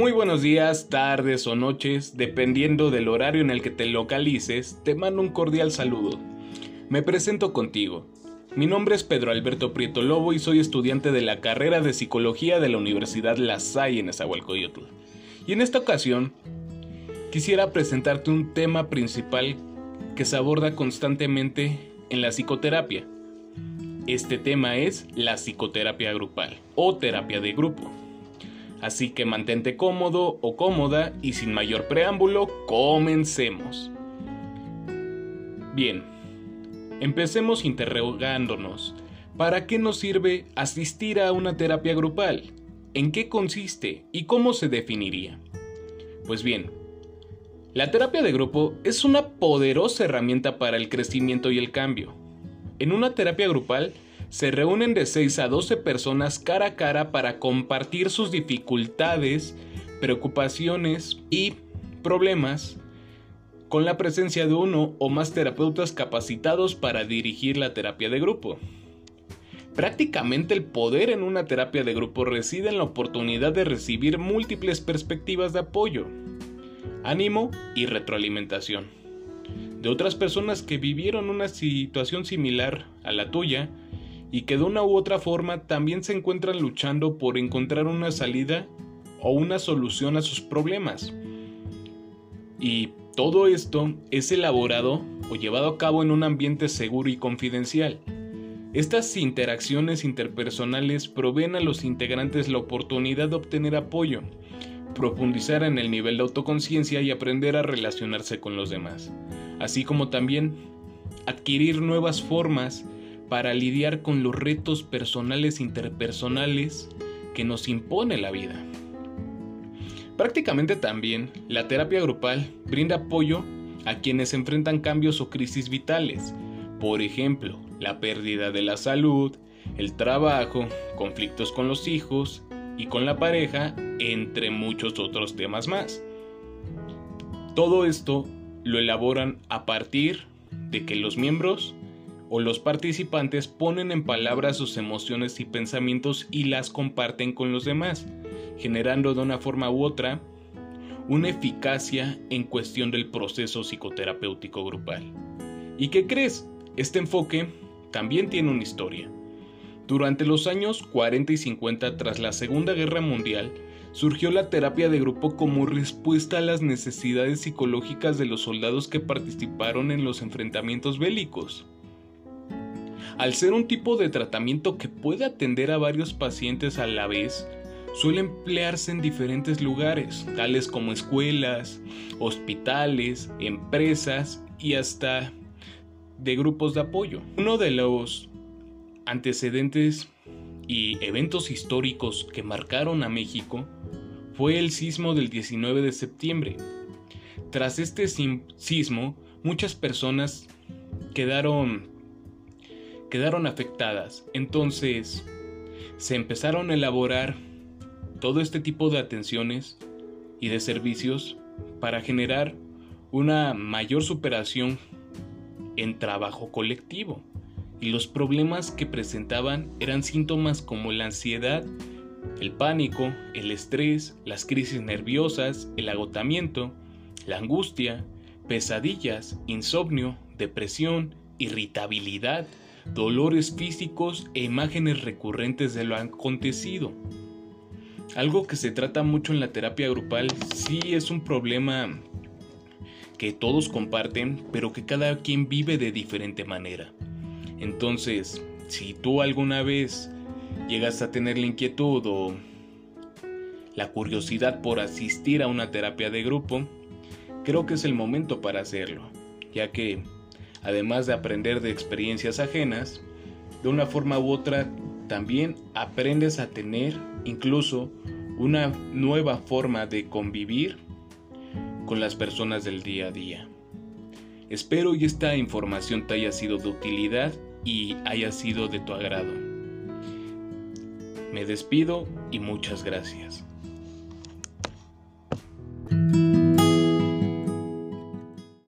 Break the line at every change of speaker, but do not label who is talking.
Muy buenos días, tardes o noches, dependiendo del horario en el que te localices, te mando un cordial saludo. Me presento contigo. Mi nombre es Pedro Alberto Prieto Lobo y soy estudiante de la carrera de Psicología de la Universidad La Salle en Esahualcoyotl. Y en esta ocasión, quisiera presentarte un tema principal que se aborda constantemente en la psicoterapia. Este tema es la psicoterapia grupal o terapia de grupo. Así que mantente cómodo o cómoda y sin mayor preámbulo, comencemos. Bien, empecemos interrogándonos. ¿Para qué nos sirve asistir a una terapia grupal? ¿En qué consiste y cómo se definiría? Pues bien, la terapia de grupo es una poderosa herramienta para el crecimiento y el cambio. En una terapia grupal, se reúnen de 6 a 12 personas cara a cara para compartir sus dificultades, preocupaciones y problemas con la presencia de uno o más terapeutas capacitados para dirigir la terapia de grupo. Prácticamente el poder en una terapia de grupo reside en la oportunidad de recibir múltiples perspectivas de apoyo, ánimo y retroalimentación de otras personas que vivieron una situación similar a la tuya y que de una u otra forma también se encuentran luchando por encontrar una salida o una solución a sus problemas. Y todo esto es elaborado o llevado a cabo en un ambiente seguro y confidencial. Estas interacciones interpersonales proveen a los integrantes la oportunidad de obtener apoyo, profundizar en el nivel de autoconciencia y aprender a relacionarse con los demás, así como también adquirir nuevas formas para lidiar con los retos personales e interpersonales que nos impone la vida. Prácticamente también, la terapia grupal brinda apoyo a quienes enfrentan cambios o crisis vitales, por ejemplo, la pérdida de la salud, el trabajo, conflictos con los hijos y con la pareja, entre muchos otros temas más. Todo esto lo elaboran a partir de que los miembros o los participantes ponen en palabras sus emociones y pensamientos y las comparten con los demás, generando de una forma u otra una eficacia en cuestión del proceso psicoterapéutico grupal. ¿Y qué crees? Este enfoque también tiene una historia. Durante los años 40 y 50 tras la Segunda Guerra Mundial, surgió la terapia de grupo como respuesta a las necesidades psicológicas de los soldados que participaron en los enfrentamientos bélicos. Al ser un tipo de tratamiento que puede atender a varios pacientes a la vez, suele emplearse en diferentes lugares, tales como escuelas, hospitales, empresas y hasta de grupos de apoyo. Uno de los antecedentes y eventos históricos que marcaron a México fue el sismo del 19 de septiembre. Tras este sismo, muchas personas quedaron quedaron afectadas. Entonces, se empezaron a elaborar todo este tipo de atenciones y de servicios para generar una mayor superación en trabajo colectivo. Y los problemas que presentaban eran síntomas como la ansiedad, el pánico, el estrés, las crisis nerviosas, el agotamiento, la angustia, pesadillas, insomnio, depresión, irritabilidad, dolores físicos e imágenes recurrentes de lo acontecido. Algo que se trata mucho en la terapia grupal sí es un problema que todos comparten, pero que cada quien vive de diferente manera. Entonces, si tú alguna vez llegas a tener la inquietud o la curiosidad por asistir a una terapia de grupo, creo que es el momento para hacerlo, ya que además de aprender de experiencias ajenas, de una forma u otra también aprendes a tener incluso una nueva forma de convivir con las personas del día a día. Espero y esta información te haya sido de utilidad y haya sido de tu agrado. Me despido y muchas gracias.